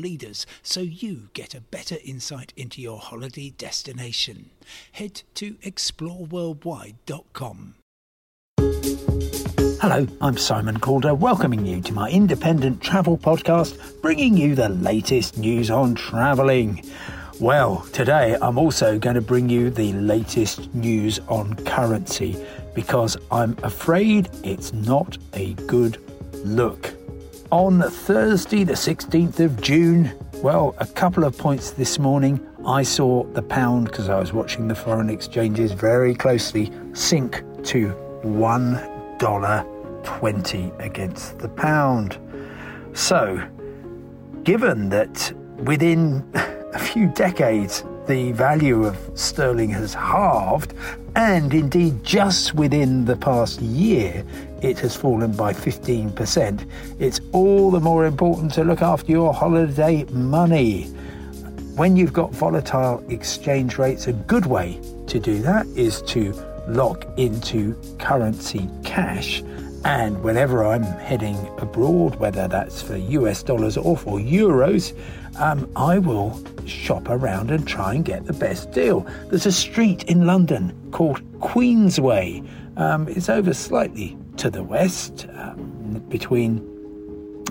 leaders so you get a better insight into your holiday destination. Head to exploreworldwide.com. Hello, I'm Simon Calder, welcoming you to my independent travel podcast, bringing you the latest news on travelling. Well, today I'm also going to bring you the latest news on currency because I'm afraid it's not a good look. On Thursday, the 16th of June, well, a couple of points this morning, I saw the pound, because I was watching the foreign exchanges very closely, sink to $1.20 against the pound. So, given that within a few decades the value of sterling has halved, and indeed just within the past year it has fallen by 15%. It's all the more important to look after your holiday money. When you've got volatile exchange rates, a good way to do that is to lock into currency cash. And whenever I'm heading abroad, whether that's for US dollars or for euros, um, I will shop around and try and get the best deal. There's a street in London called Queensway. Um, it's over slightly to the west, um, between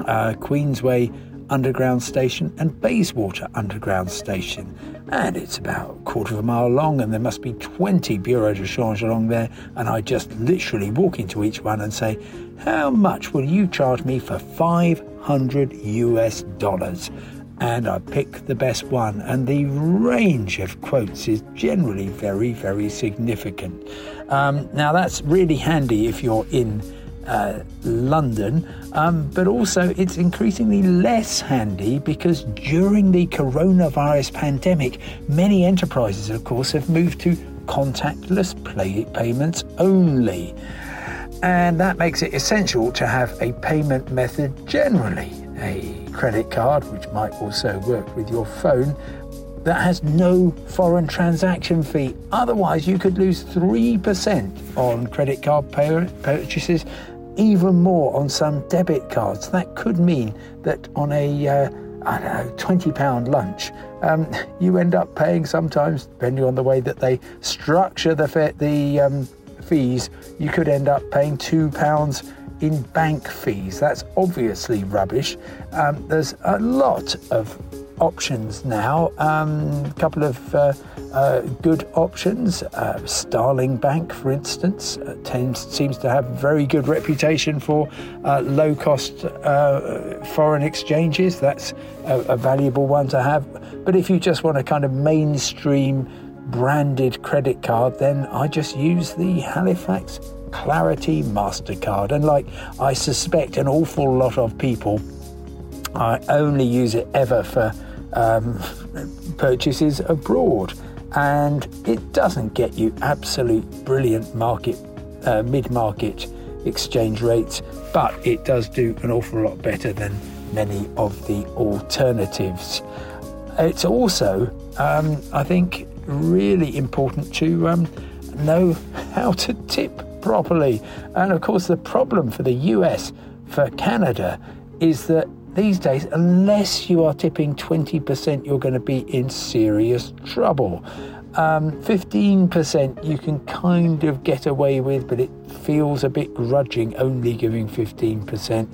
uh, Queensway Underground Station and Bayswater Underground Station. And it's about a quarter of a mile long, and there must be 20 bureaux de change along there. And I just literally walk into each one and say, How much will you charge me for 500 US dollars? And I pick the best one. And the range of quotes is generally very, very significant. Um, now, that's really handy if you're in uh, London, um, but also it's increasingly less handy because during the coronavirus pandemic, many enterprises, of course, have moved to contactless play- payments only. And that makes it essential to have a payment method generally, a credit card, which might also work with your phone, that has no foreign transaction fee. Otherwise, you could lose 3% on credit card purchases even more on some debit cards. That could mean that on a uh, I don't know, twenty pound lunch, um, you end up paying sometimes, depending on the way that they structure the the um, fees, you could end up paying two pounds in bank fees. That's obviously rubbish. Um, there's a lot of options now. Um, a couple of uh, uh, good options. Uh, Starling Bank, for instance, uh, tends, seems to have very good reputation for uh, low cost uh, foreign exchanges. That's a, a valuable one to have. But if you just want a kind of mainstream branded credit card, then I just use the Halifax Clarity MasterCard. And like I suspect an awful lot of people, I only use it ever for um, purchases abroad. And it doesn't get you absolute brilliant market, uh, mid market exchange rates, but it does do an awful lot better than many of the alternatives. It's also, um, I think, really important to um, know how to tip properly. And of course, the problem for the US, for Canada, is that these days, unless you are tipping 20%, you're going to be in serious trouble. Um, 15% you can kind of get away with, but it feels a bit grudging only giving 15%.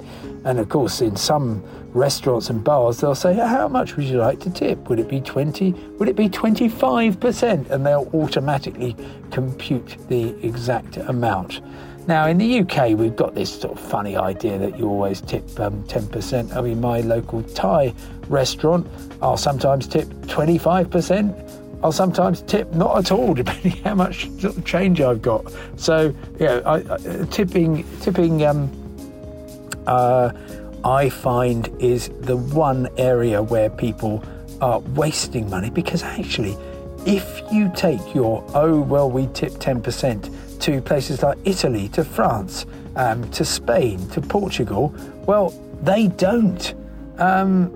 And of course, in some restaurants and bars, they'll say, How much would you like to tip? Would it be 20? Would it be 25%? And they'll automatically compute the exact amount. Now, in the UK, we've got this sort of funny idea that you always tip um, 10%. I mean, my local Thai restaurant, I'll sometimes tip 25%. I'll sometimes tip not at all, depending how much change I've got. So, yeah, I, I, tipping, tipping um, uh, I find is the one area where people are wasting money because actually, if you take your, oh, well, we tip 10% to places like Italy, to France, um, to Spain, to Portugal, well, they don't. Um,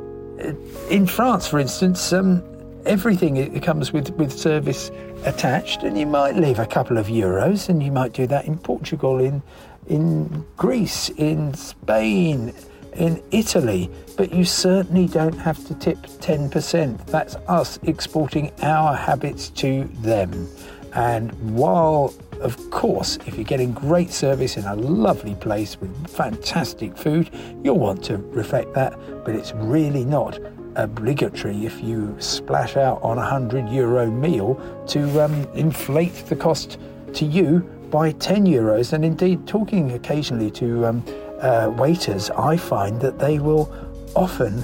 in France, for instance, um, everything comes with, with service attached, and you might leave a couple of euros, and you might do that in Portugal, in in Greece, in Spain, in Italy, but you certainly don't have to tip 10%. That's us exporting our habits to them. And while, of course, if you're getting great service in a lovely place with fantastic food, you'll want to reflect that, but it's really not obligatory if you splash out on a 100 euro meal to um, inflate the cost to you by 10 euros. And indeed, talking occasionally to um, uh, waiters, I find that they will often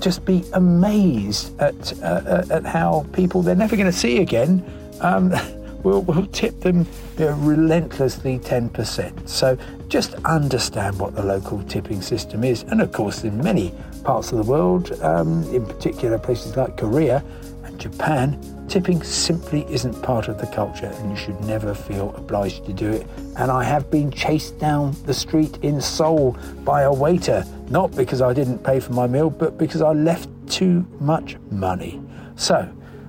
just be amazed at, uh, at how people they're never going to see again. Um, We'll, we'll, tip them relentlessly 10%. So just understand what the local tipping system is. And of course, in many parts of the world, um, in particular places like Korea and Japan, Tipping simply isn't part of the culture and you should never feel obliged to do it. And I have been chased down the street in Seoul by a waiter, not because I didn't pay for my meal, but because I left too much money. So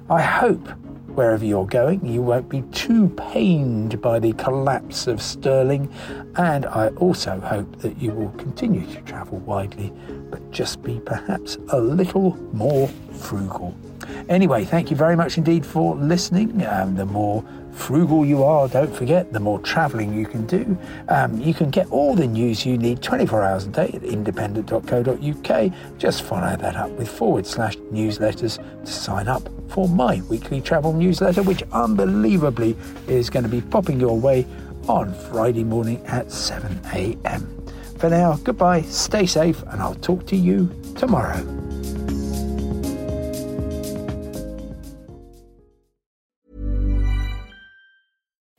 I hope wherever you're going, you won't be too pained by the collapse of sterling. And I also hope that you will continue to travel widely, but just be perhaps a little more frugal. Anyway, thank you very much indeed for listening. Um, the more frugal you are, don't forget, the more travelling you can do. Um, you can get all the news you need 24 hours a day at independent.co.uk. Just follow that up with forward slash newsletters to sign up for my weekly travel newsletter, which unbelievably is going to be popping your way on Friday morning at 7 a.m. For now, goodbye, stay safe, and I'll talk to you tomorrow.